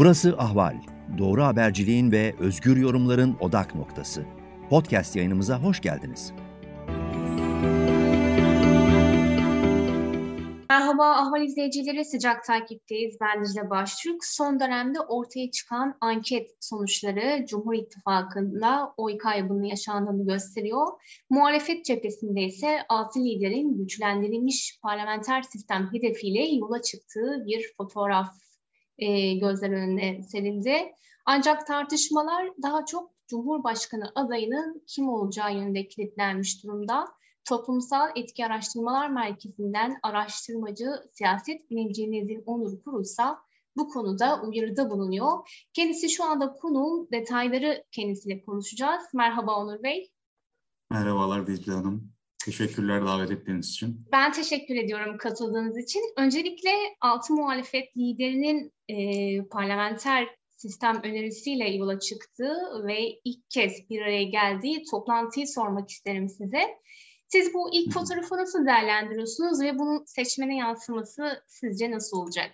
Burası Ahval. Doğru haberciliğin ve özgür yorumların odak noktası. Podcast yayınımıza hoş geldiniz. Merhaba Ahval izleyicileri, sıcak takipteyiz. Ben Dicle Baştürk. Son dönemde ortaya çıkan anket sonuçları Cumhur İttifakı'nda oy kaybının yaşandığını gösteriyor. Muhalefet cephesinde ise altı liderin güçlendirilmiş parlamenter sistem hedefiyle yola çıktığı bir fotoğraf e, gözler önüne serildi. Ancak tartışmalar daha çok Cumhurbaşkanı adayının kim olacağı yönünde kilitlenmiş durumda. Toplumsal Etki Araştırmalar Merkezi'nden araştırmacı siyaset bilimci Nezir Onur Kurulsa bu konuda uyarıda bulunuyor. Kendisi şu anda konuğum, detayları kendisiyle konuşacağız. Merhaba Onur Bey. Merhabalar Dicle Hanım. Teşekkürler davet ettiğiniz için. Ben teşekkür ediyorum katıldığınız için. Öncelikle altı muhalefet liderinin e, parlamenter sistem önerisiyle yola çıktığı ve ilk kez bir araya geldiği toplantıyı sormak isterim size. Siz bu ilk fotoğrafı nasıl değerlendiriyorsunuz ve bunun seçmene yansıması sizce nasıl olacak?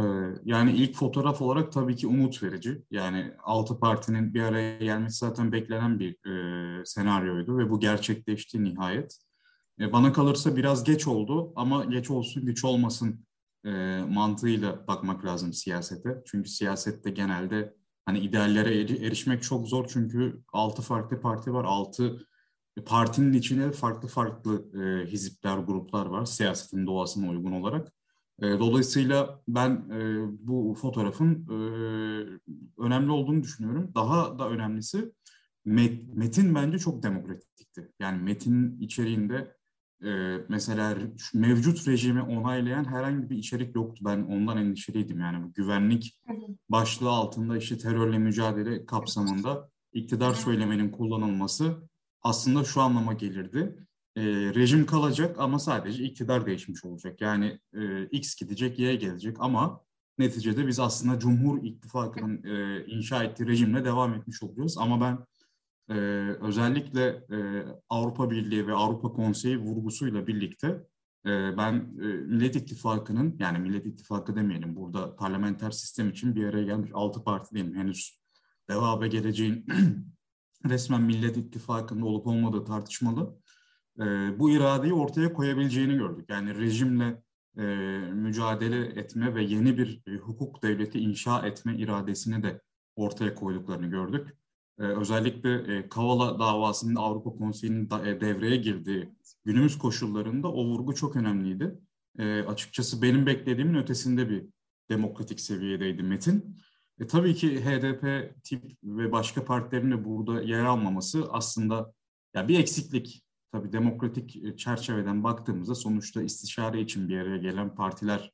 Ee, yani ilk fotoğraf olarak tabii ki umut verici. Yani altı partinin bir araya gelmesi zaten beklenen bir e, senaryoydu ve bu gerçekleşti nihayet. E, bana kalırsa biraz geç oldu ama geç olsun güç olmasın e, mantığıyla bakmak lazım siyasete. Çünkü siyasette genelde hani ideallere erişmek çok zor çünkü altı farklı parti var. Altı partinin içine farklı farklı e, hizipler, gruplar var siyasetin doğasına uygun olarak. E, dolayısıyla ben e, bu fotoğrafın e, önemli olduğunu düşünüyorum. Daha da önemlisi met, metin bence çok demokratikti. Yani metin içeriğinde e, mesela mevcut rejimi onaylayan herhangi bir içerik yoktu. Ben ondan endişeliydim. Yani güvenlik başlığı altında işte terörle mücadele kapsamında iktidar söylemenin kullanılması aslında şu anlama gelirdi. E, rejim kalacak ama sadece iktidar değişmiş olacak. Yani e, X gidecek, Y gelecek ama neticede biz aslında Cumhur İttifakı'nın e, inşa ettiği rejimle devam etmiş olacağız. Ama ben e, özellikle e, Avrupa Birliği ve Avrupa Konseyi vurgusuyla birlikte e, ben e, Millet İttifakı'nın yani Millet İttifakı demeyelim burada parlamenter sistem için bir araya gelmiş altı parti diyelim henüz devamı geleceğin resmen Millet İttifakı'nda olup olmadığı tartışmalı. E, bu iradeyi ortaya koyabileceğini gördük. Yani rejimle e, mücadele etme ve yeni bir e, hukuk devleti inşa etme iradesini de ortaya koyduklarını gördük. E, özellikle e, Kavala davasının Avrupa Konseyi'nin da, e, devreye girdiği günümüz koşullarında o vurgu çok önemliydi. E, açıkçası benim beklediğimin ötesinde bir demokratik seviyedeydi Metin. E, tabii ki HDP tip ve başka partilerin de burada yer almaması aslında ya bir eksiklik. Tabii demokratik e, çerçeveden baktığımızda sonuçta istişare için bir araya gelen partiler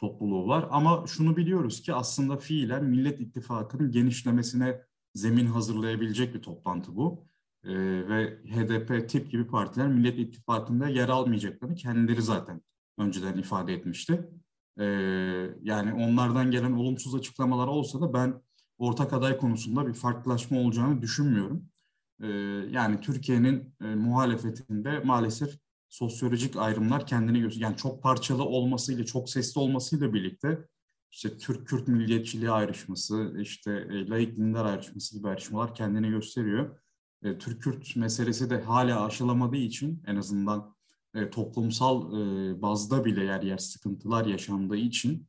topluluğu var. Ama şunu biliyoruz ki aslında fiilen Millet İttifakı'nın genişlemesine zemin hazırlayabilecek bir toplantı bu. Ee, ve HDP tip gibi partiler Millet İttifakı'nda yer almayacaklarını kendileri zaten önceden ifade etmişti. Ee, yani onlardan gelen olumsuz açıklamalar olsa da ben ortak aday konusunda bir farklılaşma olacağını düşünmüyorum. Yani Türkiye'nin e, muhalefetinde maalesef sosyolojik ayrımlar kendini gösteriyor. Yani çok parçalı olmasıyla, çok sesli olmasıyla birlikte işte Türk-Kürt milliyetçiliği ayrışması, işte e, laik dindar ayrışması gibi ayrışmalar kendini gösteriyor. Türk-Kürt meselesi de hala aşılamadığı için en azından toplumsal bazda bile yer yer sıkıntılar yaşandığı için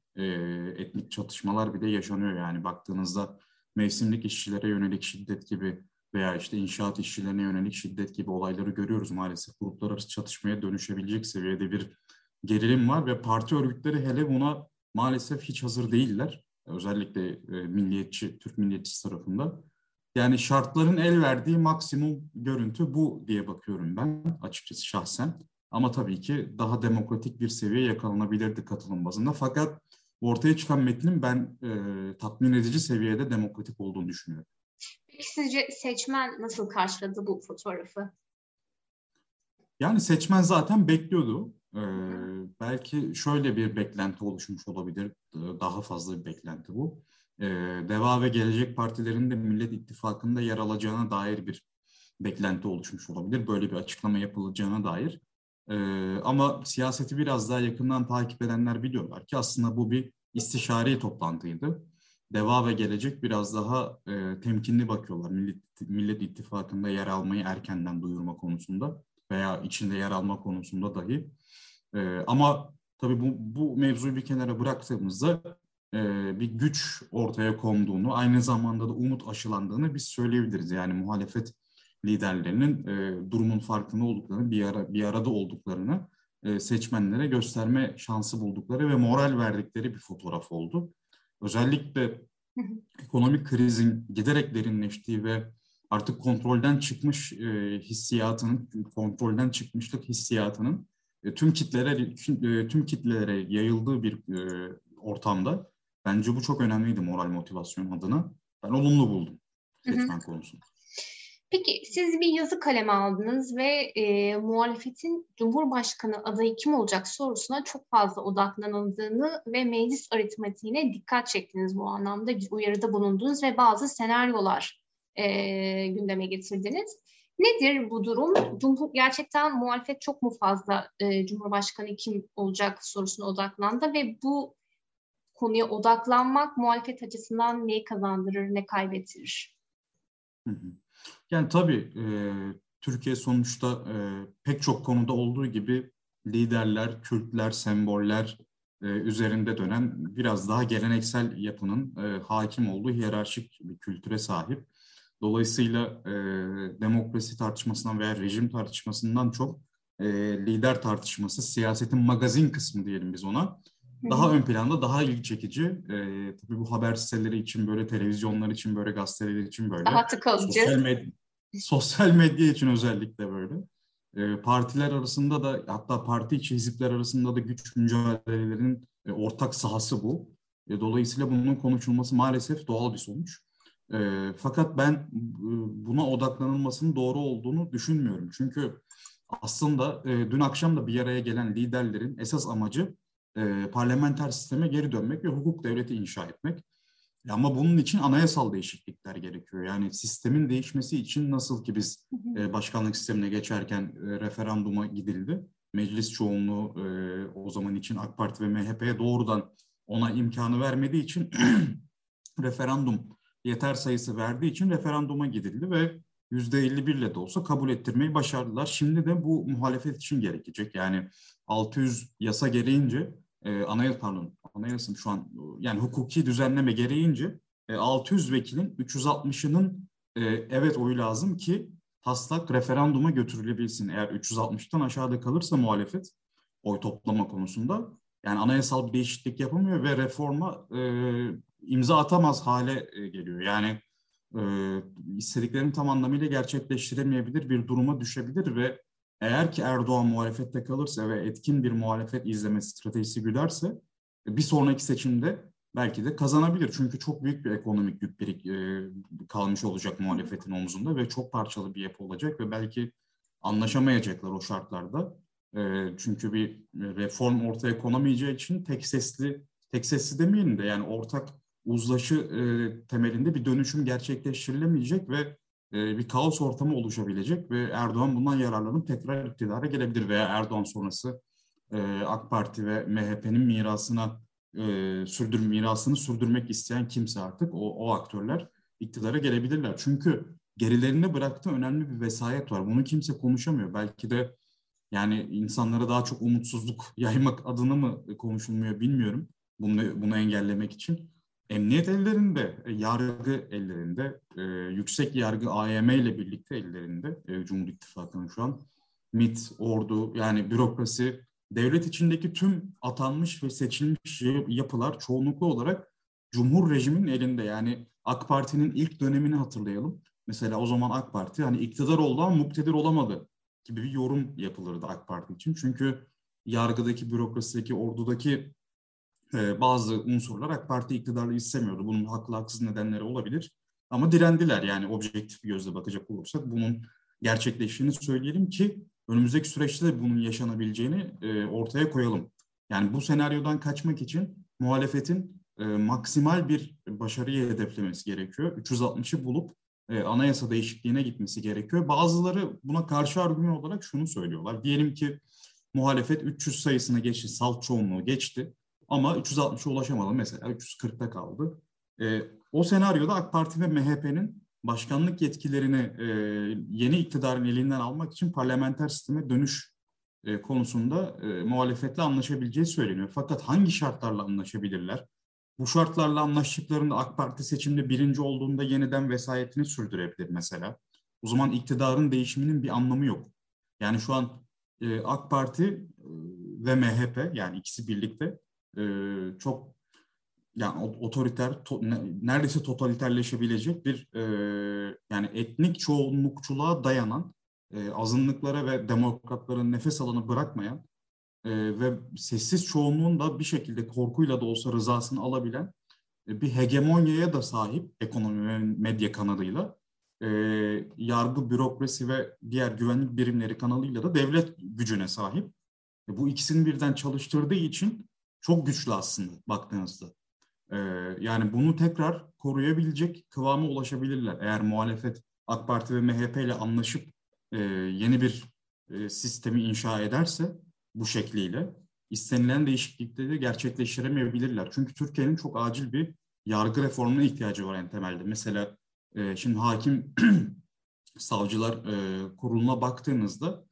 etnik çatışmalar bile yaşanıyor. Yani baktığınızda mevsimlik işçilere yönelik şiddet gibi veya işte inşaat işçilerine yönelik şiddet gibi olayları görüyoruz maalesef. Gruplar arası çatışmaya dönüşebilecek seviyede bir gerilim var ve parti örgütleri hele buna maalesef hiç hazır değiller. Özellikle e, milliyetçi, Türk milliyetçisi tarafında. Yani şartların el verdiği maksimum görüntü bu diye bakıyorum ben açıkçası şahsen. Ama tabii ki daha demokratik bir seviye yakalanabilirdi katılım bazında. Fakat ortaya çıkan metnin ben e, tatmin edici seviyede demokratik olduğunu düşünüyorum. Peki sizce seçmen nasıl karşıladı bu fotoğrafı? Yani seçmen zaten bekliyordu. Ee, belki şöyle bir beklenti oluşmuş olabilir. Daha fazla bir beklenti bu. Ee, Deva ve Gelecek Partilerinin de Millet İttifakı'nda yer alacağına dair bir beklenti oluşmuş olabilir. Böyle bir açıklama yapılacağına dair. Ee, ama siyaseti biraz daha yakından takip edenler biliyorlar ki aslında bu bir istişari toplantıydı. Deva ve Gelecek biraz daha e, temkinli bakıyorlar Millet, Millet İttifakı'nda yer almayı erkenden duyurma konusunda veya içinde yer alma konusunda dahi. E, ama tabii bu, bu mevzuyu bir kenara bıraktığımızda e, bir güç ortaya konduğunu, aynı zamanda da umut aşılandığını biz söyleyebiliriz. Yani muhalefet liderlerinin e, durumun farkında olduklarını, bir, ara, bir arada olduklarını e, seçmenlere gösterme şansı buldukları ve moral verdikleri bir fotoğraf oldu. Özellikle ekonomik krizin giderek derinleştiği ve artık kontrolden çıkmış e, hissiyatının, kontrolden çıkmışlık hissiyatının e, tüm kitlere e, tüm kitlelere yayıldığı bir e, ortamda bence bu çok önemliydi moral motivasyon adına. Ben olumlu buldum seçmen konusunda. Peki siz bir yazı kaleme aldınız ve e, muhalefetin Cumhurbaşkanı adayı kim olacak sorusuna çok fazla odaklanıldığını ve meclis aritmatiğine dikkat çektiniz bu anlamda uyarıda bulundunuz ve bazı senaryolar e, gündeme getirdiniz. Nedir bu durum? Cumhur, gerçekten muhalefet çok mu fazla e, Cumhurbaşkanı kim olacak sorusuna odaklandı ve bu konuya odaklanmak muhalefet açısından neyi kazandırır, ne kaybettirir? Hı hı. Yani tabii e, Türkiye sonuçta e, pek çok konuda olduğu gibi liderler, kültler, semboller e, üzerinde dönen biraz daha geleneksel yapının e, hakim olduğu hiyerarşik bir kültüre sahip. Dolayısıyla e, demokrasi tartışmasından veya rejim tartışmasından çok e, lider tartışması, siyasetin magazin kısmı diyelim biz ona, daha ön planda, daha ilgi çekici. E, tabii bu haber siteleri için böyle, televizyonlar için böyle, gazeteler için böyle. Daha tıkalıcı. Sosyal, med- sosyal medya için özellikle böyle. E, partiler arasında da hatta parti içi hizipler arasında da güç mücadelelerinin e, ortak sahası bu. E, dolayısıyla bunun konuşulması maalesef doğal bir sonuç. E, fakat ben e, buna odaklanılmasının doğru olduğunu düşünmüyorum. Çünkü aslında e, dün akşam da bir araya gelen liderlerin esas amacı e, parlamenter sisteme geri dönmek ve hukuk devleti inşa etmek. Ama bunun için anayasal değişiklikler gerekiyor. Yani sistemin değişmesi için nasıl ki biz e, başkanlık sistemine geçerken e, referanduma gidildi. Meclis çoğunluğu e, o zaman için AK Parti ve MHP'ye doğrudan ona imkanı vermediği için referandum yeter sayısı verdiği için referanduma gidildi ve yüzde 51 ile de olsa kabul ettirmeyi başardılar. Şimdi de bu muhalefet için gerekecek. Yani 600 yasa gereğince e, anayasa pardon anayasım şu an yani hukuki düzenleme gereğince e, 600 vekilin 360'ının e, evet oyu lazım ki taslak referanduma götürülebilsin. Eğer 360'tan aşağıda kalırsa muhalefet oy toplama konusunda yani anayasal bir değişiklik yapamıyor ve reforma e, imza atamaz hale e, geliyor. Yani e, istediklerini tam anlamıyla gerçekleştiremeyebilir bir duruma düşebilir ve eğer ki Erdoğan muhalefette kalırsa ve etkin bir muhalefet izleme stratejisi güderse bir sonraki seçimde belki de kazanabilir. Çünkü çok büyük bir ekonomik yük birik e, kalmış olacak muhalefetin omzunda ve çok parçalı bir yapı olacak ve belki anlaşamayacaklar o şartlarda. E, çünkü bir reform ortaya konamayacağı için tek sesli, tek sesli demeyelim de yani ortak uzlaşı e, temelinde bir dönüşüm gerçekleştirilemeyecek ve e, bir kaos ortamı oluşabilecek ve Erdoğan bundan yararlanıp tekrar iktidara gelebilir veya Erdoğan sonrası e, AK Parti ve MHP'nin mirasına e, sürdür mirasını sürdürmek isteyen kimse artık o, o aktörler iktidara gelebilirler. Çünkü gerilerinde bıraktığı önemli bir vesayet var. Bunu kimse konuşamıyor. Belki de yani insanlara daha çok umutsuzluk yaymak adına mı konuşulmuyor bilmiyorum. Bunu, bunu engellemek için. Emniyet ellerinde, e, yargı ellerinde, e, yüksek yargı AYM ile birlikte ellerinde e, Cumhur İttifakı'nın şu an MIT, ordu yani bürokrasi, devlet içindeki tüm atanmış ve seçilmiş yapılar çoğunluklu olarak Cumhur rejiminin elinde. Yani AK Parti'nin ilk dönemini hatırlayalım. Mesela o zaman AK Parti hani iktidar oldu ama muktedir olamadı gibi bir yorum yapılırdı AK Parti için. Çünkü yargıdaki, bürokrasideki, ordudaki e, bazı unsurlar AK Parti iktidarlı istemiyordu. Bunun haklı haksız nedenleri olabilir. Ama direndiler yani objektif bir gözle bakacak olursak bunun gerçekleştiğini söyleyelim ki önümüzdeki süreçte de bunun yaşanabileceğini e, ortaya koyalım. Yani bu senaryodan kaçmak için muhalefetin e, maksimal bir başarıyı hedeflemesi gerekiyor. 360'ı bulup e, anayasa değişikliğine gitmesi gerekiyor. Bazıları buna karşı argüman olarak şunu söylüyorlar. Diyelim ki muhalefet 300 sayısına geçti, salt çoğunluğu geçti Ama 360'a ulaşamadı mesela 340'ta kaldı. E, o senaryoda AK Parti ve MHP'nin başkanlık yetkilerini e, yeni iktidarın elinden almak için parlamenter sisteme dönüş e, konusunda e, muhalefetle anlaşabileceği söyleniyor. Fakat hangi şartlarla anlaşabilirler? Bu şartlarla anlaştıklarında AK Parti seçimde birinci olduğunda yeniden vesayetini sürdürebilir mesela. O zaman iktidarın değişiminin bir anlamı yok. Yani şu an e, AK Parti e, ve MHP yani ikisi birlikte e, çok yani otoriter, to, neredeyse totaliterleşebilecek bir e, yani etnik çoğunlukçuluğa dayanan, e, azınlıklara ve demokratların nefes alanı bırakmayan e, ve sessiz çoğunluğun da bir şekilde korkuyla da olsa rızasını alabilen e, bir hegemonyaya da sahip ekonomi ve medya kanalıyla e, yargı, bürokrasi ve diğer güvenlik birimleri kanalıyla da devlet gücüne sahip. E, bu ikisini birden çalıştırdığı için çok güçlü aslında baktığınızda. E, yani bunu tekrar koruyabilecek kıvama ulaşabilirler. Eğer muhalefet AK Parti ve MHP ile anlaşıp e, yeni bir e, sistemi inşa ederse bu şekliyle istenilen değişiklikleri de gerçekleştiremeyebilirler. Çünkü Türkiye'nin çok acil bir yargı reformuna ihtiyacı var en temelde. Mesela e, şimdi hakim savcılar e, kuruluna baktığınızda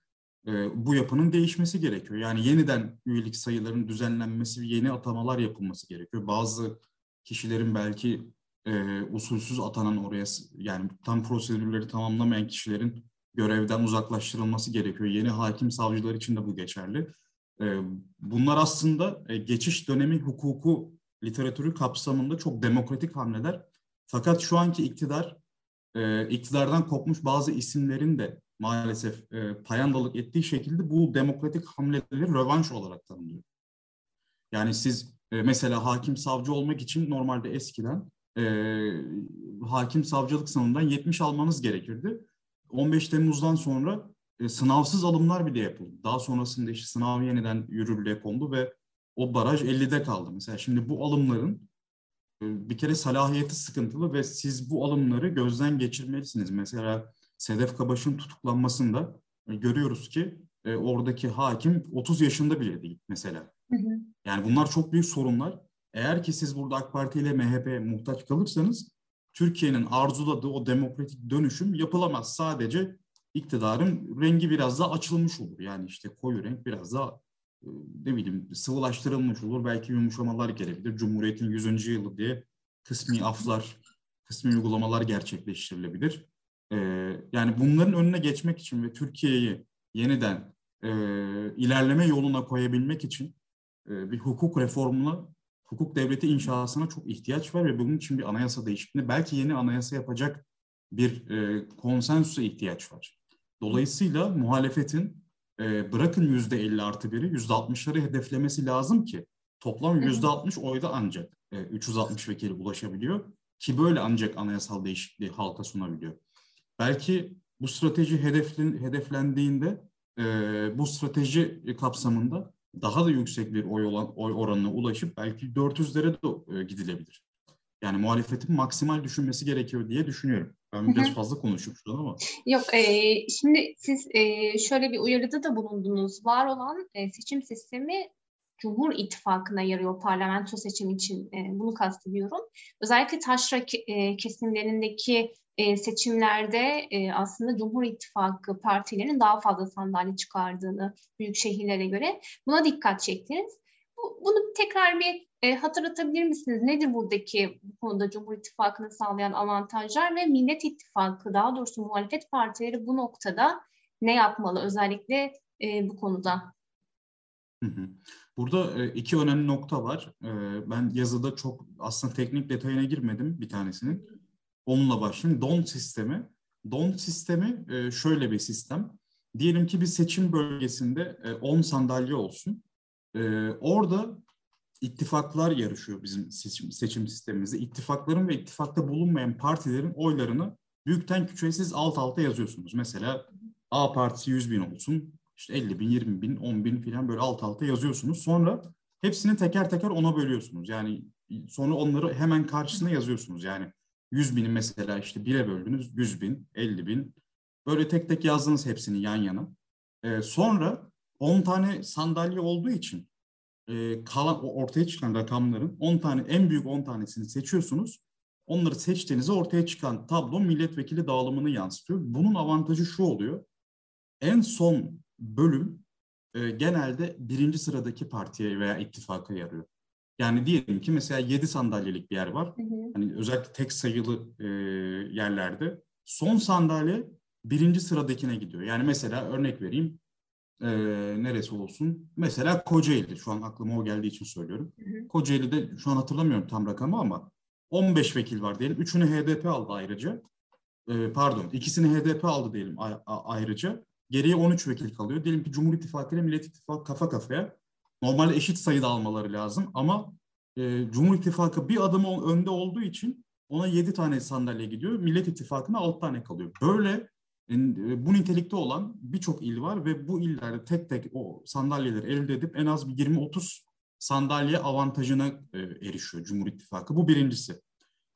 e, bu yapının değişmesi gerekiyor. Yani yeniden üyelik sayılarının düzenlenmesi, yeni atamalar yapılması gerekiyor. Bazı kişilerin belki e, usulsüz atanan oraya yani tam prosedürleri tamamlamayan kişilerin görevden uzaklaştırılması gerekiyor. Yeni hakim savcılar için de bu geçerli. E, bunlar aslında e, geçiş dönemi hukuku literatürü kapsamında çok demokratik hamleler. Fakat şu anki iktidar e, iktidardan kopmuş bazı isimlerin de maalesef e, payandalık ettiği şekilde bu demokratik hamleleri rövanş olarak tanımlıyor. Yani siz e, mesela hakim savcı olmak için normalde eskiden e, hakim savcılık sınavından 70 almanız gerekirdi. 15 Temmuz'dan sonra e, sınavsız alımlar bile yapıldı. Daha sonrasında işte sınav yeniden yürürlüğe kondu ve o baraj 50'de kaldı. Mesela şimdi bu alımların e, bir kere salahiyeti sıkıntılı ve siz bu alımları gözden geçirmelisiniz. Mesela Sedef Kabaş'ın tutuklanmasında e, görüyoruz ki e, oradaki hakim 30 yaşında bile değil mesela. Hı hı. Yani bunlar çok büyük sorunlar. Eğer ki siz burada AK Parti ile MHP muhtaç kalırsanız Türkiye'nin arzuladığı o demokratik dönüşüm yapılamaz. Sadece iktidarın rengi biraz daha açılmış olur. Yani işte koyu renk biraz daha e, ne bileyim sıvılaştırılmış olur. Belki yumuşamalar gelebilir. Cumhuriyet'in 100. yılı diye kısmi aflar, kısmi uygulamalar gerçekleştirilebilir. Ee, yani bunların önüne geçmek için ve Türkiye'yi yeniden e, ilerleme yoluna koyabilmek için e, bir hukuk reformuna, hukuk devleti inşasına çok ihtiyaç var ve bunun için bir anayasa değişikliğine, belki yeni anayasa yapacak bir e, konsensüse ihtiyaç var. Dolayısıyla muhalefetin e, bırakın yüzde 50 artı biri, yüzde 60'ları hedeflemesi lazım ki toplam yüzde 60 oyda ancak e, 360 vekili ulaşabiliyor ki böyle ancak anayasal değişikliği halka sunabiliyor. Belki bu strateji hedeflen, hedeflendiğinde e, bu strateji kapsamında daha da yüksek bir oy, olan, oy oranına ulaşıp belki 400'lere de e, gidilebilir. Yani muhalefetin maksimal düşünmesi gerekiyor diye düşünüyorum. Ben biraz fazla konuşuyorum şu an ama. Yok, e, şimdi siz e, şöyle bir uyarıda da bulundunuz. Var olan e, seçim sistemi Cumhur İttifakı'na yarıyor parlamento seçim için e, bunu kastediyorum. Özellikle taşra e, kesimlerindeki e, seçimlerde e, aslında Cumhur İttifakı partilerinin daha fazla sandalye çıkardığını büyük şehirlere göre buna dikkat çektiniz. Bu, bunu tekrar bir e, hatırlatabilir misiniz? Nedir buradaki bu konuda Cumhur İttifakı'nı sağlayan avantajlar ve Millet İttifakı daha doğrusu muhalefet partileri bu noktada ne yapmalı özellikle e, bu konuda? Burada e, iki önemli nokta var. E, ben yazıda çok aslında teknik detayına girmedim bir tanesinin. Onunla başlayayım. DON sistemi. DON sistemi e, şöyle bir sistem. Diyelim ki bir seçim bölgesinde 10 sandalye olsun. Orada ittifaklar yarışıyor bizim seçim, seçim sistemimizde. İttifakların ve ittifakta bulunmayan partilerin oylarını büyükten küçüğe siz alt alta yazıyorsunuz. Mesela A partisi 100 bin olsun, işte 50 bin, 20 bin, 10 bin falan böyle alt alta yazıyorsunuz. Sonra hepsini teker teker ona bölüyorsunuz. Yani sonra onları hemen karşısına yazıyorsunuz. Yani 100 bini mesela işte 1'e böldünüz 100 bin, 50 bin. Böyle tek tek yazdınız hepsini yan yana. Ee, sonra 10 tane sandalye olduğu için e, kalan ortaya çıkan rakamların 10 tane en büyük 10 tanesini seçiyorsunuz. Onları seçtiğinizde ortaya çıkan tablo milletvekili dağılımını yansıtıyor. Bunun avantajı şu oluyor. En son bölüm e, genelde birinci sıradaki partiye veya ittifaka yarıyor. Yani diyelim ki mesela 7 sandalyelik bir yer var. Hı hı. Hani özellikle tek sayılı e, yerlerde son sandalye birinci sıradakine gidiyor. Yani mesela örnek vereyim e, neresi olsun? Mesela Kocaeli. Şu an aklıma o geldiği için söylüyorum. Hı hı. Kocaeli'de şu an hatırlamıyorum tam rakamı ama 15 vekil var diyelim. Üçünü HDP aldı ayrıca. E, pardon ikisini HDP aldı diyelim ayrıca. Geriye 13 vekil kalıyor. Diyelim ki Cumhur İttifakı ile Millet İttifakı kafa kafaya. Normalde eşit sayıda almaları lazım ama e, Cumhur İttifakı bir adım önde olduğu için ona 7 tane sandalye gidiyor. Millet İttifakı'na 6 tane kalıyor. Böyle e, bu nitelikte olan birçok il var ve bu illerde tek tek o sandalyeleri elde edip en az bir 20-30 sandalye avantajına e, erişiyor Cumhur İttifakı. Bu birincisi.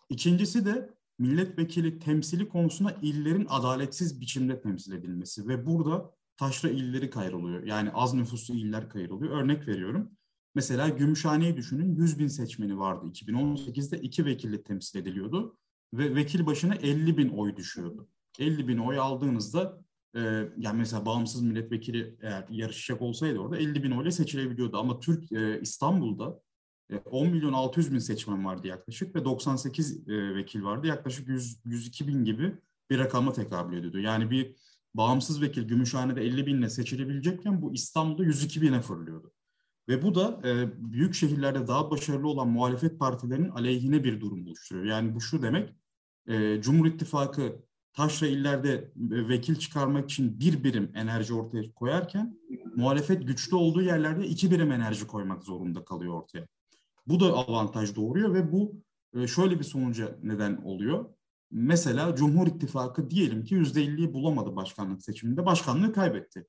İkincisi de milletvekili temsili konusunda illerin adaletsiz biçimde temsil edilmesi ve burada taşra illeri kayrılıyor. Yani az nüfuslu iller kayrılıyor. Örnek veriyorum. Mesela Gümüşhane'yi düşünün 100 bin seçmeni vardı. 2018'de iki vekille temsil ediliyordu ve vekil başına 50 bin oy düşüyordu. 50 bin oy aldığınızda e, yani mesela bağımsız milletvekili eğer yarışacak olsaydı orada 50 bin oyla seçilebiliyordu. Ama Türk e, İstanbul'da 10 e, milyon 600 bin seçmen vardı yaklaşık ve 98 e, vekil vardı. Yaklaşık 100, 102 bin gibi bir rakama tekabül ediyordu. Yani bir bağımsız vekil Gümüşhane'de 50 binle seçilebilecekken bu İstanbul'da 102 bine fırlıyordu. Ve bu da e, büyük şehirlerde daha başarılı olan muhalefet partilerinin aleyhine bir durum oluşturuyor. Yani bu şu demek, e, Cumhur İttifakı taşra illerde e, vekil çıkarmak için bir birim enerji ortaya koyarken muhalefet güçlü olduğu yerlerde iki birim enerji koymak zorunda kalıyor ortaya. Bu da avantaj doğuruyor ve bu e, şöyle bir sonuca neden oluyor. Mesela Cumhur İttifakı diyelim ki yüzde 50'yi bulamadı başkanlık seçiminde, başkanlığı kaybetti.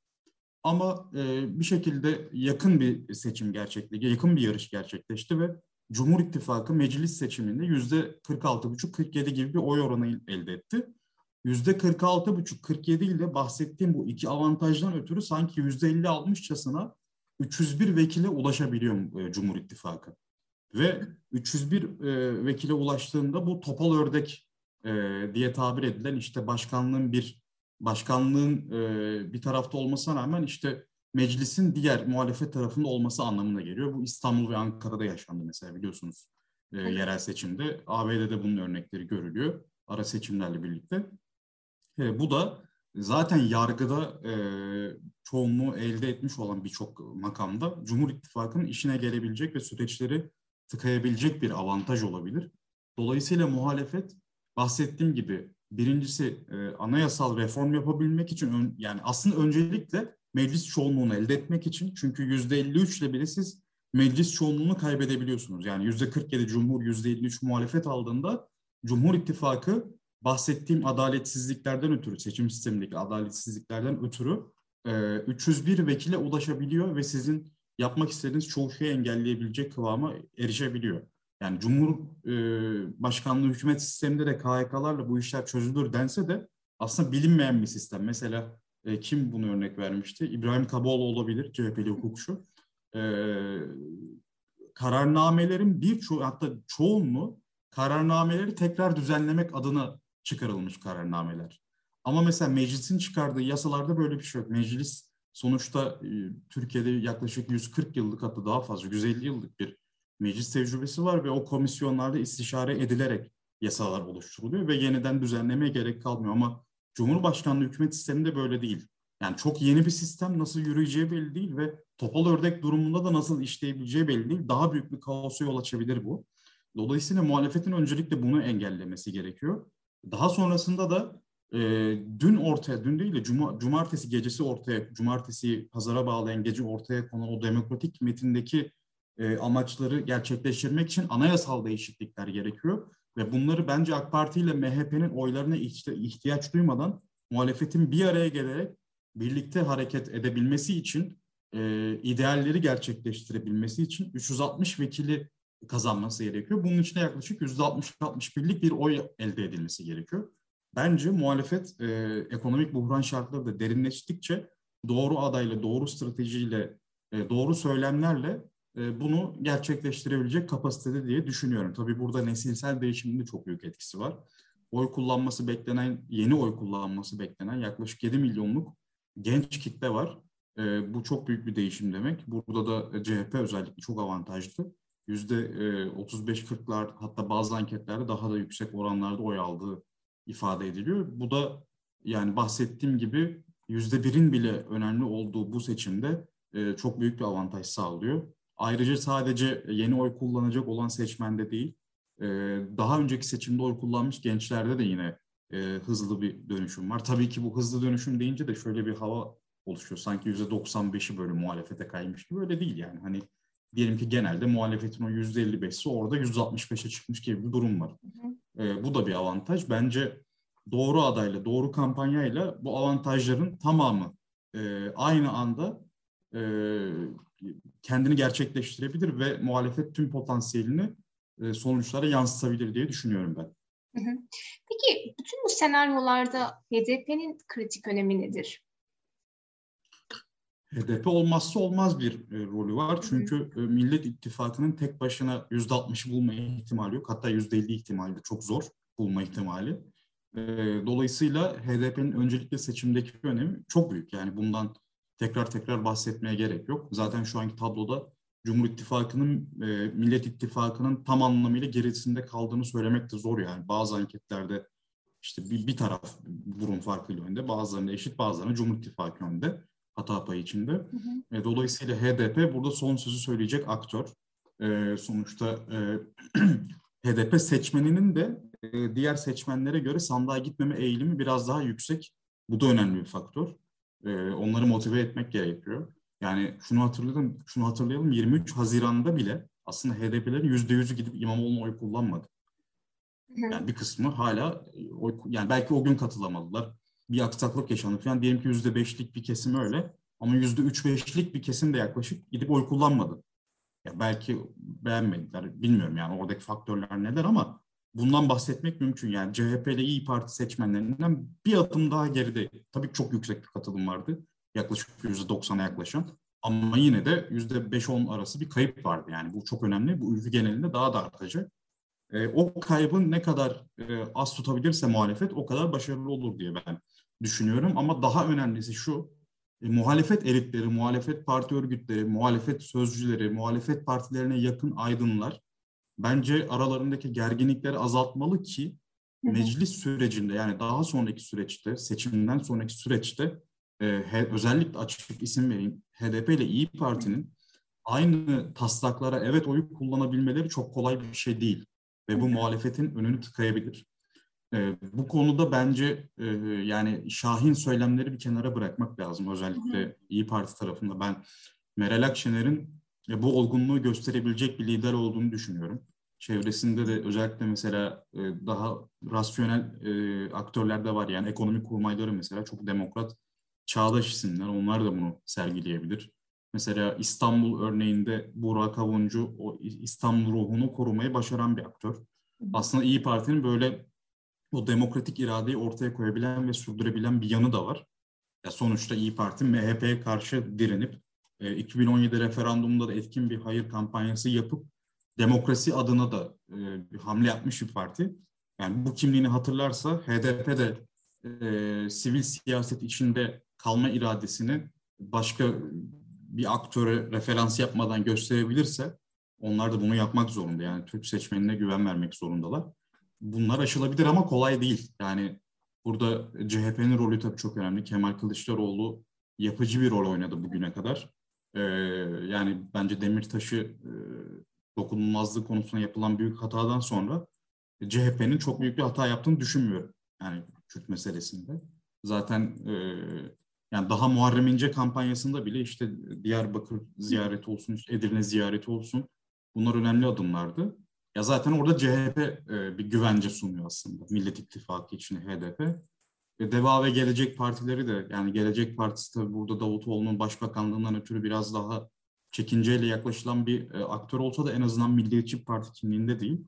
Ama e, bir şekilde yakın bir seçim gerçekleşti, yakın bir yarış gerçekleşti ve Cumhur İttifakı meclis seçiminde yüzde 46,5-47 gibi bir oy oranı elde etti. Yüzde 46,5-47 ile bahsettiğim bu iki avantajdan ötürü sanki yüzde 50-60'çasına 301 vekile ulaşabiliyor e, Cumhur İttifakı. Ve 301 e, vekile ulaştığında bu topal ördek e, diye tabir edilen işte başkanlığın bir başkanlığın e, bir tarafta olmasına rağmen işte meclisin diğer muhalefet tarafında olması anlamına geliyor. Bu İstanbul ve Ankara'da yaşandı mesela biliyorsunuz e, yerel seçimde. ABD'de bunun örnekleri görülüyor ara seçimlerle birlikte. E, bu da zaten yargıda e, çoğunluğu elde etmiş olan birçok makamda Cumhur İttifakı'nın işine gelebilecek ve süreçleri tıkayabilecek bir avantaj olabilir. Dolayısıyla muhalefet bahsettiğim gibi birincisi e, anayasal reform yapabilmek için ön, yani aslında öncelikle meclis çoğunluğunu elde etmek için çünkü yüzde 53 ile bile siz meclis çoğunluğunu kaybedebiliyorsunuz. Yani yüzde 47 cumhur, yüzde 53 muhalefet aldığında Cumhur İttifakı bahsettiğim adaletsizliklerden ötürü, seçim sistemindeki adaletsizliklerden ötürü e, 301 vekile ulaşabiliyor ve sizin yapmak istediğiniz çoğu şeyi engelleyebilecek kıvama erişebiliyor. Yani Cumhurbaşkanlığı e, hükümet sisteminde de KHK'larla bu işler çözülür dense de aslında bilinmeyen bir sistem. Mesela e, kim bunu örnek vermişti? İbrahim Kaboğlu olabilir, CHP'li hukukçu. E, kararnamelerin birçoğu hatta çoğunluğu kararnameleri tekrar düzenlemek adına çıkarılmış kararnameler. Ama mesela meclisin çıkardığı yasalarda böyle bir şey yok. Meclis sonuçta e, Türkiye'de yaklaşık 140 yıllık hatta daha fazla 150 yıllık bir meclis tecrübesi var ve o komisyonlarda istişare edilerek yasalar oluşturuluyor ve yeniden düzenlemeye gerek kalmıyor. Ama Cumhurbaşkanlığı hükümet sisteminde böyle değil. Yani çok yeni bir sistem nasıl yürüyeceği belli değil ve topal ördek durumunda da nasıl işleyebileceği belli değil. Daha büyük bir kaosa yol açabilir bu. Dolayısıyla muhalefetin öncelikle bunu engellemesi gerekiyor. Daha sonrasında da e, dün ortaya, dün değil de cuma, cumartesi gecesi ortaya, cumartesi pazara bağlayan gece ortaya konan o demokratik metindeki e, amaçları gerçekleştirmek için anayasal değişiklikler gerekiyor. Ve bunları bence AK Parti ile MHP'nin oylarına ihtiyaç duymadan muhalefetin bir araya gelerek birlikte hareket edebilmesi için, e, idealleri gerçekleştirebilmesi için 360 vekili kazanması gerekiyor. Bunun için de yaklaşık %60-61'lik bir oy elde edilmesi gerekiyor. Bence muhalefet e, ekonomik buhran şartları da derinleştikçe doğru adayla, doğru stratejiyle, e, doğru söylemlerle e, bunu gerçekleştirebilecek kapasitede diye düşünüyorum. Tabii burada nesilsel değişimin de çok büyük etkisi var. Oy kullanması beklenen, yeni oy kullanması beklenen yaklaşık 7 milyonluk genç kitle var. E, bu çok büyük bir değişim demek. Burada da CHP özellikle çok avantajlı. Yüzde 35-40'lar hatta bazı anketlerde daha da yüksek oranlarda oy aldığı ifade ediliyor. Bu da yani bahsettiğim gibi yüzde birin bile önemli olduğu bu seçimde e, çok büyük bir avantaj sağlıyor. Ayrıca sadece yeni oy kullanacak olan seçmende değil, e, daha önceki seçimde oy kullanmış gençlerde de yine e, hızlı bir dönüşüm var. Tabii ki bu hızlı dönüşüm deyince de şöyle bir hava oluşuyor. Sanki yüzde 95'i böyle muhalefete kaymış gibi öyle değil yani. Hani diyelim ki genelde muhalefetin o yüzde 55'si orada yüzde 65'e çıkmış gibi bir durum var. Hı hı. E, bu da bir avantaj. Bence doğru adayla, doğru kampanyayla bu avantajların tamamı e, aynı anda e, kendini gerçekleştirebilir ve muhalefet tüm potansiyelini e, sonuçlara yansıtabilir diye düşünüyorum ben. Peki bütün bu senaryolarda HDP'nin kritik önemi nedir? HDP olmazsa olmaz bir e, rolü var. Çünkü e, Millet İttifakı'nın tek başına yüzde 60'ı bulma ihtimali yok. Hatta yüzde 50 ihtimali de çok zor bulma ihtimali. E, dolayısıyla HDP'nin öncelikle seçimdeki önemi çok büyük. Yani bundan tekrar tekrar bahsetmeye gerek yok. Zaten şu anki tabloda Cumhur İttifakı'nın, e, Millet İttifakı'nın tam anlamıyla gerisinde kaldığını söylemek de zor yani. Bazı anketlerde işte bir, bir taraf burun farkıyla önde, bazılarında eşit, bazılarında Cumhur İttifakı önde hata payı içinde. Hı hı. E, dolayısıyla HDP burada son sözü söyleyecek aktör. E, sonuçta e, HDP seçmeninin de e, diğer seçmenlere göre sandığa gitmeme eğilimi biraz daha yüksek. Bu da önemli bir faktör. E, onları motive etmek gerekiyor. Yani şunu hatırlayalım, şunu hatırlayalım 23 Haziran'da bile aslında HDP'lerin %100'ü gidip İmamoğlu'na oy kullanmadı. Yani bir kısmı hala oy, yani belki o gün katılamadılar. Bir aksaklık yaşandı falan. Diyelim ki %5'lik bir kesim öyle. Ama %3-5'lik bir kesim de yaklaşık gidip oy kullanmadı. Ya belki beğenmediler. Bilmiyorum yani oradaki faktörler neler ama bundan bahsetmek mümkün. Yani CHP ile İyi Parti seçmenlerinden bir adım daha geride. Tabii çok yüksek bir katılım vardı. Yaklaşık %90'a yaklaşan. Ama yine de %5-10 arası bir kayıp vardı. Yani bu çok önemli. Bu ülke genelinde daha da artacak. E, o kaybın ne kadar e, az tutabilirse muhalefet o kadar başarılı olur diye ben düşünüyorum. Ama daha önemlisi şu, e, muhalefet elitleri, muhalefet parti örgütleri, muhalefet sözcüleri, muhalefet partilerine yakın aydınlar bence aralarındaki gerginlikleri azaltmalı ki meclis sürecinde yani daha sonraki süreçte, seçimden sonraki süreçte e, he, özellikle açık isim vereyim HDP ile İyi Parti'nin aynı taslaklara evet oyu kullanabilmeleri çok kolay bir şey değil. Ve bu muhalefetin önünü tıkayabilir. E, bu konuda bence e, yani Şahin söylemleri bir kenara bırakmak lazım. Özellikle hı hı. İyi Parti tarafında ben Meral Akşener'in e, bu olgunluğu gösterebilecek bir lider olduğunu düşünüyorum. Çevresinde de özellikle mesela e, daha rasyonel e, aktörler de var. Yani ekonomik kurmayları mesela çok demokrat, çağdaş isimler. Onlar da bunu sergileyebilir. Mesela İstanbul örneğinde Burak Avuncu o İstanbul ruhunu korumayı başaran bir aktör. Aslında İyi Parti'nin böyle o demokratik iradeyi ortaya koyabilen ve sürdürebilen bir yanı da var. Ya sonuçta İyi Parti MHP'ye karşı direnip e, 2017 referandumunda da etkin bir hayır kampanyası yapıp demokrasi adına da e, bir hamle yapmış bir parti. Yani bu kimliğini hatırlarsa HDP de e, sivil siyaset içinde kalma iradesini başka bir aktöre referans yapmadan gösterebilirse onlar da bunu yapmak zorunda. Yani Türk seçmenine güven vermek zorundalar bunlar aşılabilir ama kolay değil. Yani burada CHP'nin rolü tabii çok önemli. Kemal Kılıçdaroğlu yapıcı bir rol oynadı bugüne kadar. Ee, yani bence Demirtaş'ı e, dokunulmazlığı konusunda yapılan büyük hatadan sonra CHP'nin çok büyük bir hata yaptığını düşünmüyorum. Yani Kürt meselesinde. Zaten e, yani daha Muharrem İnce kampanyasında bile işte Diyarbakır ziyareti olsun, Edirne ziyareti olsun bunlar önemli adımlardı. Ya zaten orada CHP e, bir güvence sunuyor aslında Millet İttifakı için HDP. Ve Deva ve Gelecek Partileri de yani Gelecek Partisi tabii burada Davutoğlu'nun başbakanlığından ötürü biraz daha çekinceyle yaklaşılan bir e, aktör olsa da en azından Milliyetçi Parti kimliğinde değil.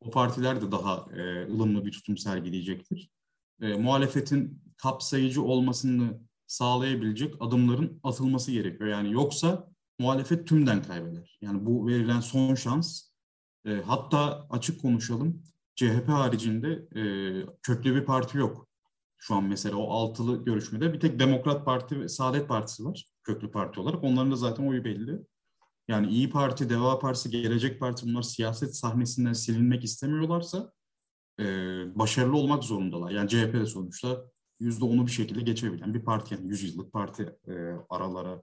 O partiler de daha e, ılımlı bir tutum sergileyecektir. E, muhalefetin kapsayıcı olmasını sağlayabilecek adımların atılması gerekiyor. Yani yoksa muhalefet tümden kaybeder. Yani bu verilen son şans. E, hatta açık konuşalım. CHP haricinde e, köklü bir parti yok. Şu an mesela o altılı görüşmede bir tek Demokrat Parti ve Saadet Partisi var köklü parti olarak. Onların da zaten oyu belli. Yani İyi Parti, Deva Partisi, Gelecek Parti bunlar siyaset sahnesinden silinmek istemiyorlarsa e, başarılı olmak zorundalar. Yani CHP de sonuçta yüzde onu bir şekilde geçebilen bir parti. Yani 100 yıllık parti e, aralara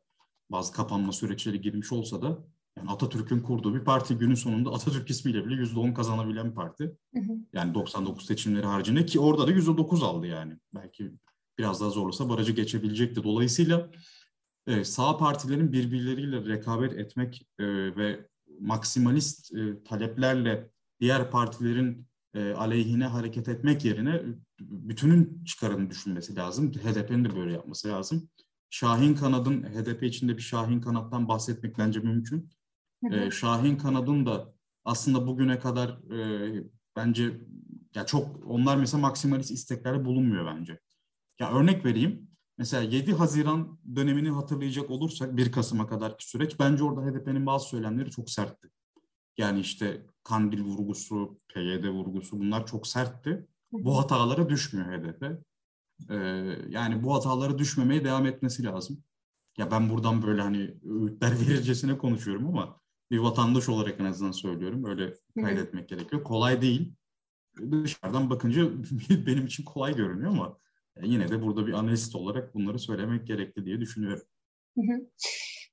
bazı kapanma süreçleri girmiş olsa da yani Atatürk'ün kurduğu bir parti günün sonunda Atatürk ismiyle bile yüzde on kazanabilen bir parti. Hı hı. Yani 99 seçimleri haricinde ki orada da yüzde dokuz aldı yani. Belki biraz daha zorlasa barajı geçebilecekti. Dolayısıyla e, sağ partilerin birbirleriyle rekabet etmek e, ve maksimalist e, taleplerle diğer partilerin e, aleyhine hareket etmek yerine bütünün çıkarını düşünmesi lazım. HDP'nin de böyle yapması lazım. Şahin kanadın HDP içinde bir Şahin kanattan bahsetmek bence mümkün. E, Şahin kanadın da aslında bugüne kadar e, bence ya çok onlar mesela maksimalist isteklerde bulunmuyor bence. Ya örnek vereyim. Mesela 7 Haziran dönemini hatırlayacak olursak 1 Kasım'a kadarki süreç bence orada HDP'nin bazı söylemleri çok sertti. Yani işte Kandil vurgusu, PYD vurgusu bunlar çok sertti. Bu hatalara düşmüyor HDP. Ee, yani bu hatalara düşmemeye devam etmesi lazım. Ya ben buradan böyle hani öğütler verircesine konuşuyorum ama bir vatandaş olarak en azından söylüyorum. Öyle kaydetmek gerekiyor. Kolay değil. Dışarıdan bakınca benim için kolay görünüyor ama yine de burada bir analist olarak bunları söylemek gerekli diye düşünüyorum.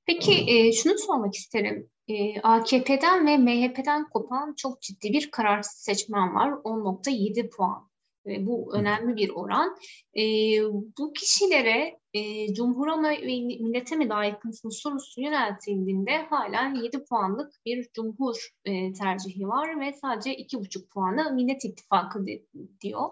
Peki e, şunu sormak isterim. E, AKP'den ve MHP'den kopan çok ciddi bir kararsız seçmen var. 10.7 puan. Bu önemli bir oran. E, bu kişilere e, Cumhur'a mı ve millete mi layık mısınız sorusu yöneltildiğinde halen 7 puanlık bir Cumhur e, tercihi var ve sadece 2,5 puanı Millet İttifakı de, diyor.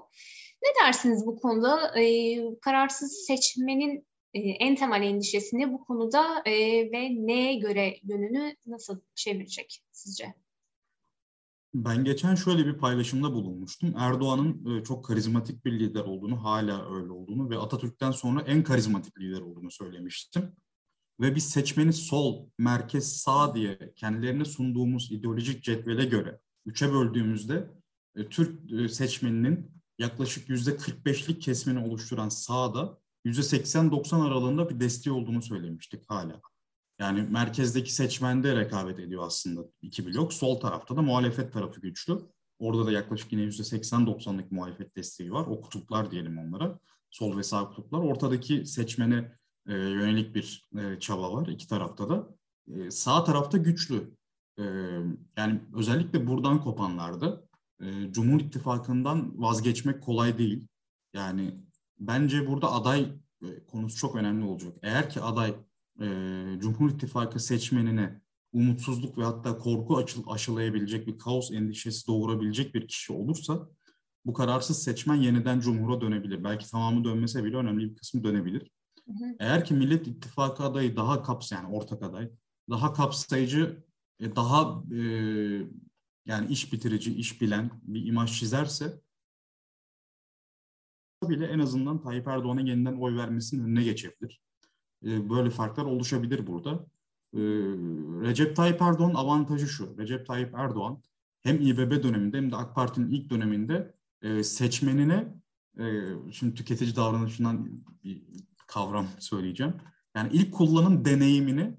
Ne dersiniz bu konuda? E, kararsız seçmenin e, en temel endişesini bu konuda e, ve neye göre yönünü nasıl çevirecek sizce? Ben geçen şöyle bir paylaşımda bulunmuştum. Erdoğan'ın e, çok karizmatik bir lider olduğunu, hala öyle olduğunu ve Atatürk'ten sonra en karizmatik lider olduğunu söylemiştim. Ve biz seçmeni sol, merkez, sağ diye kendilerine sunduğumuz ideolojik cetvele göre üçe böldüğümüzde e, Türk e, seçmeninin yaklaşık yüzde 45'lik kesmini oluşturan sağda yüzde 80-90 aralığında bir desteği olduğunu söylemiştik hala. Yani merkezdeki seçmende rekabet ediyor aslında iki blok. Sol tarafta da muhalefet tarafı güçlü. Orada da yaklaşık yine yüzde 80-90'lık muhalefet desteği var. O kutuplar diyelim onlara. Sol ve sağ kutuplar. Ortadaki seçmene e, yönelik bir e, çaba var iki tarafta da. E, sağ tarafta güçlü. E, yani özellikle buradan kopanlarda e, Cumhur İttifakı'ndan vazgeçmek kolay değil. Yani bence burada aday e, konusu çok önemli olacak. Eğer ki aday e, Cumhur İttifakı seçmenine umutsuzluk ve hatta korku açıl, aşılayabilecek bir kaos endişesi doğurabilecek bir kişi olursa bu kararsız seçmen yeniden Cumhur'a dönebilir. Belki tamamı dönmese bile önemli bir kısmı dönebilir. Hı hı. Eğer ki Millet İttifakı adayı daha kapsayan, yani ortak aday, daha kapsayıcı, e, daha e, yani iş bitirici, iş bilen bir imaj çizerse bile en azından Tayyip Erdoğan'a yeniden oy vermesinin önüne geçebilir. E, böyle farklar oluşabilir burada. E, Recep Tayyip Erdoğan avantajı şu. Recep Tayyip Erdoğan hem İBB döneminde hem de AK Parti'nin ilk döneminde e, seçmenine şimdi tüketici davranışından bir kavram söyleyeceğim. Yani ilk kullanım deneyimini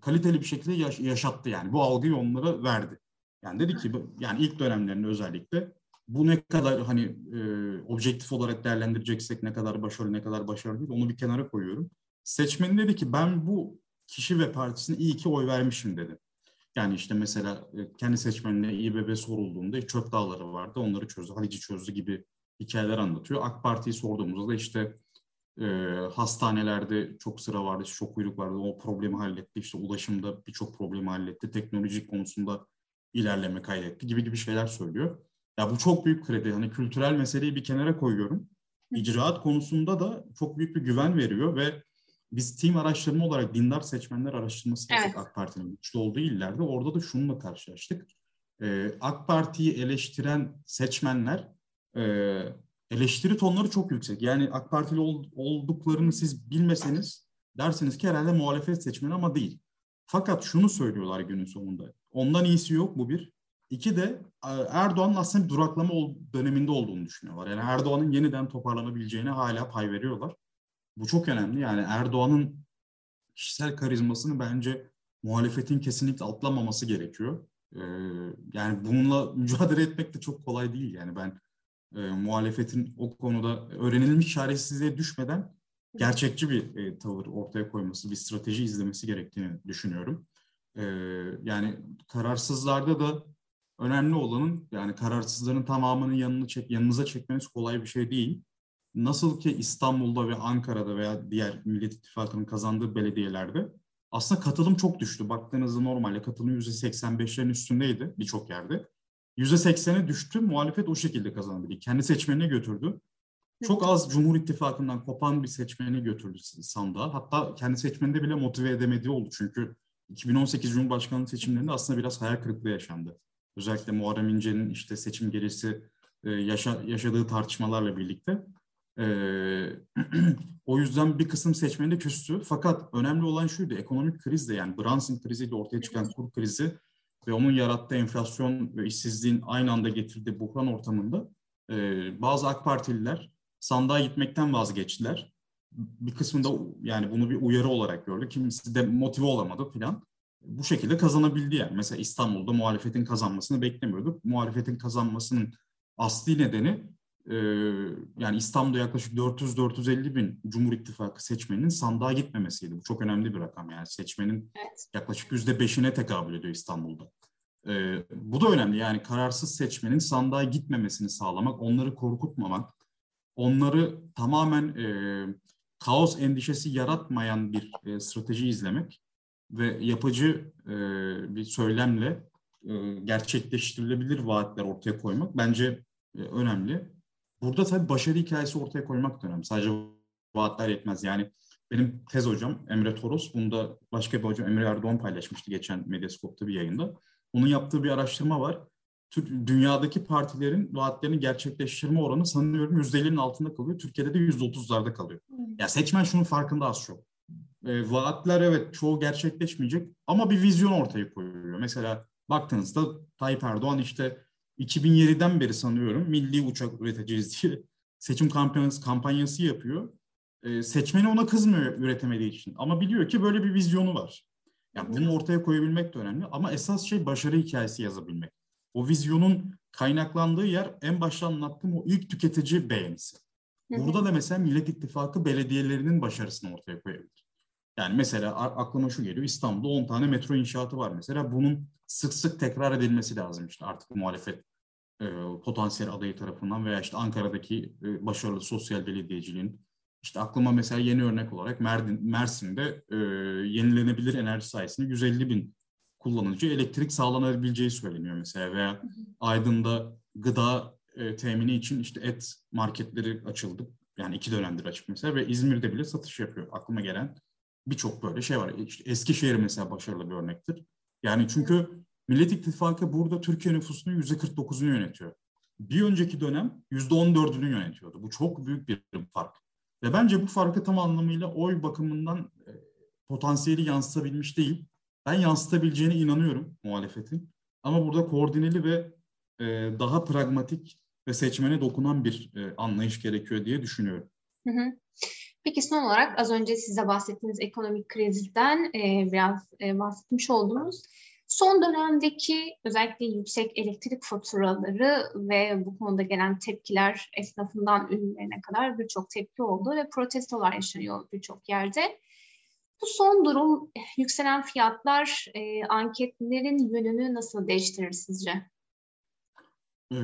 kaliteli bir şekilde yaşattı yani. Bu algıyı onlara verdi. Yani dedi ki yani ilk dönemlerinde özellikle bu ne kadar hani e, objektif olarak değerlendireceksek ne kadar başarılı ne kadar başarılı değil onu bir kenara koyuyorum. Seçmen dedi ki ben bu kişi ve partisine iyi ki oy vermişim dedi. Yani işte mesela e, kendi seçmenine İBB sorulduğunda çöp dağları vardı onları çözdü, Halici çözdü gibi hikayeler anlatıyor. AK Parti'yi sorduğumuzda da işte e, hastanelerde çok sıra vardı, çok kuyruk vardı. O problemi halletti. İşte ulaşımda birçok problemi halletti. Teknolojik konusunda ilerleme kaydetti gibi gibi şeyler söylüyor. Ya bu çok büyük kredi. Hani kültürel meseleyi bir kenara koyuyorum. İcraat konusunda da çok büyük bir güven veriyor ve biz team araştırma olarak dindar seçmenler araştırması evet. AK Parti'nin güçlü olduğu illerde orada da şununla karşılaştık. Ee, AK Parti'yi eleştiren seçmenler e, eleştiri tonları çok yüksek. Yani AK Partili ol, olduklarını siz bilmeseniz dersiniz ki herhalde muhalefet seçmeni ama değil. Fakat şunu söylüyorlar günün sonunda. Ondan iyisi yok bu bir. İki de e, Erdoğan'ın aslında bir duraklama döneminde olduğunu düşünüyorlar. Yani Erdoğan'ın yeniden toparlanabileceğine hala pay veriyorlar. Bu çok önemli. Yani Erdoğan'ın kişisel karizmasını bence muhalefetin kesinlikle atlamaması gerekiyor. Ee, yani bununla mücadele etmek de çok kolay değil. Yani ben e, muhalefetin o konuda öğrenilmiş çaresizliğe düşmeden gerçekçi bir e, tavır ortaya koyması, bir strateji izlemesi gerektiğini düşünüyorum. E, yani kararsızlarda da önemli olanın yani kararsızların tamamının yanını çek, yanınıza çekmeniz kolay bir şey değil. Nasıl ki İstanbul'da ve Ankara'da veya diğer Millet İttifakı'nın kazandığı belediyelerde aslında katılım çok düştü. Baktığınızda normalde katılım %85'lerin üstündeydi birçok yerde. %80'e düştü, muhalefet o şekilde kazanabildi. Kendi seçmenine götürdü. Çok az Cumhur İttifakı'ndan kopan bir seçmeni götürdü sandığa. Hatta kendi seçmeninde bile motive edemediği oldu. Çünkü 2018 Cumhurbaşkanlığı seçimlerinde aslında biraz hayal kırıklığı yaşandı. Özellikle Muharrem İnce'nin işte seçim gerisi e, yaşa, yaşadığı tartışmalarla birlikte. Ee, o yüzden bir kısım seçmeni küstü. Fakat önemli olan şuydu, ekonomik kriz de yani Brunson kriziyle ortaya çıkan kur krizi ve onun yarattığı enflasyon ve işsizliğin aynı anda getirdiği buhran ortamında e, bazı AK Partililer sandığa gitmekten vazgeçtiler. Bir kısmında yani bunu bir uyarı olarak gördü. Kimisi de motive olamadı filan. Bu şekilde kazanabildi yani. Mesela İstanbul'da muhalefetin kazanmasını beklemiyorduk. Muhalefetin kazanmasının asli nedeni e, yani İstanbul'da yaklaşık 400-450 bin Cumhur İttifakı seçmeninin sandığa gitmemesiydi. Bu çok önemli bir rakam yani seçmenin evet. yaklaşık yüzde beşine tekabül ediyor İstanbul'da. E, bu da önemli yani kararsız seçmenin sandığa gitmemesini sağlamak, onları korkutmamak, onları tamamen e, kaos endişesi yaratmayan bir e, strateji izlemek ve yapıcı e, bir söylemle e, gerçekleştirilebilir vaatler ortaya koymak bence e, önemli. Burada tabii başarı hikayesi ortaya koymak da önemli. Sadece vaatler yetmez. Yani benim tez hocam Emre Toros, bunu da başka bir hocam Emre Erdoğan paylaşmıştı geçen Medyascope'da bir yayında. Onun yaptığı bir araştırma var. Dünyadaki partilerin vaatlerini gerçekleştirme oranı sanıyorum %50'nin altında kalıyor. Türkiye'de de %30'larda kalıyor. Ya seçmen şunun farkında az çok. E, vaatler evet çoğu gerçekleşmeyecek ama bir vizyon ortaya koyuyor. Mesela baktığınızda Tayyip Erdoğan işte 2007'den beri sanıyorum milli uçak üreteceğiz diye seçim kampanyası, kampanyası yapıyor. E, seçmeni ona kızmıyor üretemediği için. Ama biliyor ki böyle bir vizyonu var. Yani bunu ortaya koyabilmek de önemli. Ama esas şey başarı hikayesi yazabilmek. O vizyonun kaynaklandığı yer en başta anlattığım o ilk tüketici beğenisi. Burada da mesela Millet İttifakı belediyelerinin başarısını ortaya koyabilir. Yani mesela aklıma şu geliyor İstanbul'da 10 tane metro inşaatı var mesela. Bunun sık sık tekrar edilmesi lazım işte artık muhalefet e, potansiyel adayı tarafından veya işte Ankara'daki e, başarılı sosyal belediyeciliğin işte aklıma mesela yeni örnek olarak Merdin, Mersin'de e, yenilenebilir enerji sayesinde 150 bin kullanıcı elektrik sağlanabileceği söyleniyor mesela veya Aydın'da gıda e, temini için işte et marketleri açıldı. Yani iki dönemdir açık mesela ve İzmir'de bile satış yapıyor. Aklıma gelen birçok böyle şey var. İşte Eskişehir mesela başarılı bir örnektir. Yani çünkü Millet İttifakı burada Türkiye nüfusunun yüzde 49'unu yönetiyor. Bir önceki dönem yüzde 14'ünü yönetiyordu. Bu çok büyük bir fark. Ve bence bu farkı tam anlamıyla oy bakımından e, potansiyeli yansıtabilmiş değil. Ben yansıtabileceğine inanıyorum muhalefetin. Ama burada koordineli ve e, daha pragmatik ve seçmene dokunan bir e, anlayış gerekiyor diye düşünüyorum. Hı hı. Peki son olarak az önce size bahsettiğiniz ekonomik krizden e, biraz e, bahsetmiş oldunuz. Son dönemdeki özellikle yüksek elektrik faturaları ve bu konuda gelen tepkiler esnafından ürünlerine kadar birçok tepki oldu ve protestolar yaşanıyor birçok yerde. Bu son durum yükselen fiyatlar e, anketlerin yönünü nasıl değiştirir sizce? Ee,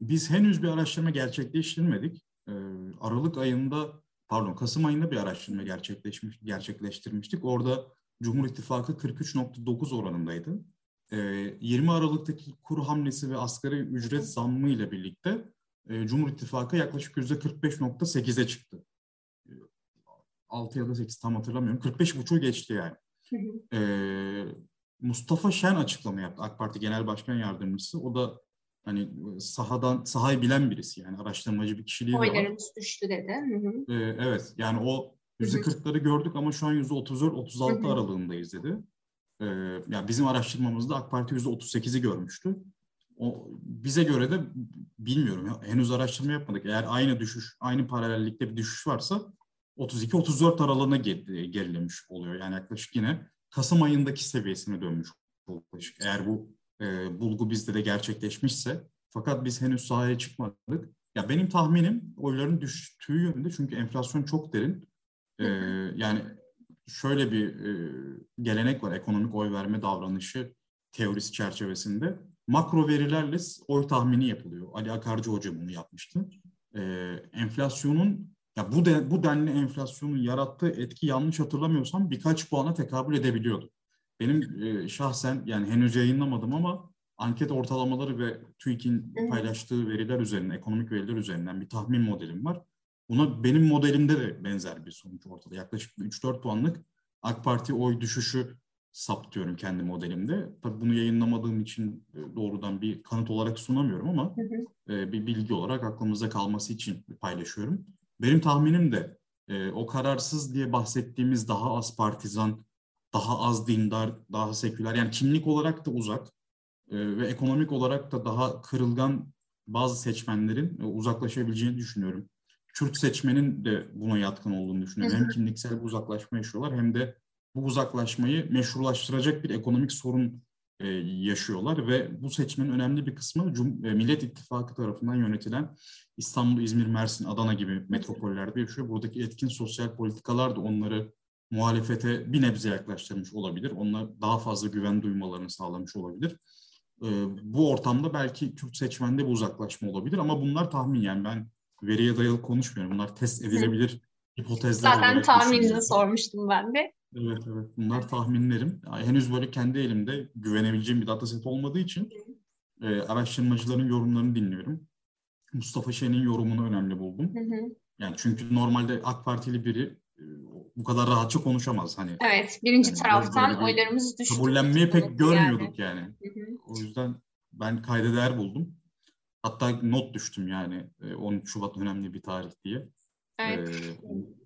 biz henüz bir araştırma gerçekleştirmedik. Ee, Aralık ayında, pardon Kasım ayında bir araştırma gerçekleşmiş, gerçekleştirmiştik. Orada Cumhur İttifakı 43.9 oranındaydı. E, ee, 20 Aralık'taki kur hamlesi ve asgari ücret zammı ile birlikte e, Cumhur İttifakı yaklaşık %45.8'e çıktı. 6 ya da 8 tam hatırlamıyorum. 45.5'u geçti yani. E, Mustafa Şen açıklama yaptı. AK Parti Genel Başkan Yardımcısı. O da hani sahadan sahayı bilen birisi yani araştırmacı bir kişiliği Oylarımız var. Oylarımız düştü dedi. Hı hı. E, evet yani o %40'ları gördük ama şu an %34-36 aralığındayız dedi. e, ya bizim araştırmamızda AK Parti %38'i görmüştü. O, bize göre de bilmiyorum henüz araştırma yapmadık. Eğer aynı düşüş, aynı paralellikte bir düşüş varsa 32-34 aralığına gerilemiş oluyor. Yani yaklaşık yine Kasım ayındaki seviyesine dönmüş. Eğer bu e, bulgu bizde de gerçekleşmişse fakat biz henüz sahaya çıkmadık. Ya benim tahminim oyların düştüğü yönünde çünkü enflasyon çok derin. E, yani şöyle bir e, gelenek var ekonomik oy verme davranışı teorisi çerçevesinde. Makro verilerle oy tahmini yapılıyor. Ali Akarcı Hoca bunu yapmıştı. E, enflasyonun ya bu de, bu denli enflasyonun yarattığı etki yanlış hatırlamıyorsam birkaç puana tekabül edebiliyordu. Benim e, şahsen yani henüz yayınlamadım ama anket ortalamaları ve TÜİK'in paylaştığı veriler üzerinden, ekonomik veriler üzerinden bir tahmin modelim var. Buna benim modelimde de benzer bir sonuç ortada. Yaklaşık 3-4 puanlık AK Parti oy düşüşü saptıyorum kendi modelimde. Tabii bunu yayınlamadığım için e, doğrudan bir kanıt olarak sunamıyorum ama hı hı. E, bir bilgi olarak aklımızda kalması için paylaşıyorum. Benim tahminim de e, o kararsız diye bahsettiğimiz daha az partizan, daha az dindar, daha seküler yani kimlik olarak da uzak ve ekonomik olarak da daha kırılgan bazı seçmenlerin uzaklaşabileceğini düşünüyorum. Kürt seçmenin de buna yatkın olduğunu düşünüyorum. Hem kimliksel bir uzaklaşma yaşıyorlar hem de bu uzaklaşmayı meşrulaştıracak bir ekonomik sorun e, yaşıyorlar ve bu seçmenin önemli bir kısmı Cum e, Millet İttifakı tarafından yönetilen İstanbul, İzmir, Mersin, Adana gibi metropollerde yaşıyor. Buradaki etkin sosyal politikalar da onları muhalefete bir nebze yaklaştırmış olabilir. Onlar daha fazla güven duymalarını sağlamış olabilir. E, bu ortamda belki Kürt seçmende bu uzaklaşma olabilir ama bunlar tahmin yani ben veriye dayalı konuşmuyorum. Bunlar test edilebilir hipotezler. Zaten tahminini sormuştum ben de. Evet evet bunlar tahminlerim. Yani henüz böyle kendi elimde güvenebileceğim bir dataset olmadığı için e, araştırmacıların yorumlarını dinliyorum. Mustafa Şen'in yorumunu önemli buldum. Hı hı. Yani çünkü normalde AK Partili biri bu kadar rahatça konuşamaz hani. Evet, birinci yani taraftan oylarımız düştü. Kabullenmeyi pek görmüyorduk yani. Hı hı. O yüzden ben kayda değer buldum. Hatta not düştüm yani 13 e, Şubat önemli bir tarih diye. Evet. Ee,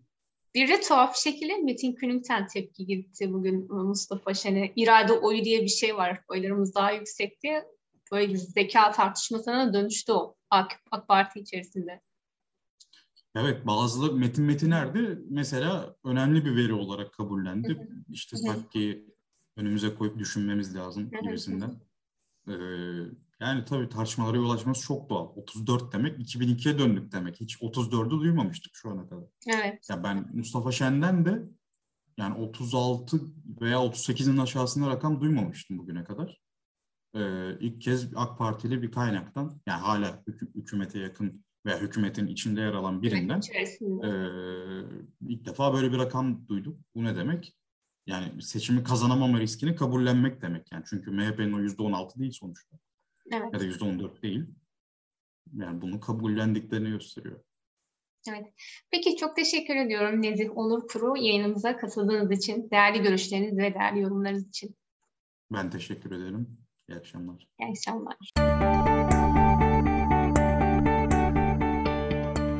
bir de tuhaf şekilde Metin Külünk'ten tepki gitti bugün Mustafa Şen'e. İrade oyu diye bir şey var. Oylarımız daha yüksek diye. Böyle bir zeka tartışmasına dönüştü o AK, AK Parti içerisinde. Evet bazıları Metin Metiner'de mesela önemli bir veri olarak kabullendi. Hı hı. İşte belki önümüze koyup düşünmemiz lazım gibisinden. Ee, yani tabii tartışmalara yol açması çok doğal. 34 demek 2002'ye döndük demek. Hiç 34'ü duymamıştık şu ana kadar. Evet. Ya ben Mustafa Şen'den de yani 36 veya 38'in aşağısında rakam duymamıştım bugüne kadar. Ee, ilk kez AK Partili bir kaynaktan yani hala hükü, hükümete yakın veya hükümetin içinde yer alan birinden e, ilk defa böyle bir rakam duyduk. Bu ne demek? Yani seçimi kazanamama riskini kabullenmek demek yani. Çünkü MHP'nin o %16 değil sonuçta. Evet. Ya da %14 değil. Yani bunu kabullendiklerini gösteriyor. Evet. Peki çok teşekkür ediyorum Nezih Onur Kuru yayınımıza katıldığınız için, değerli görüşleriniz ve değerli yorumlarınız için. Ben teşekkür ederim. İyi akşamlar. İyi akşamlar.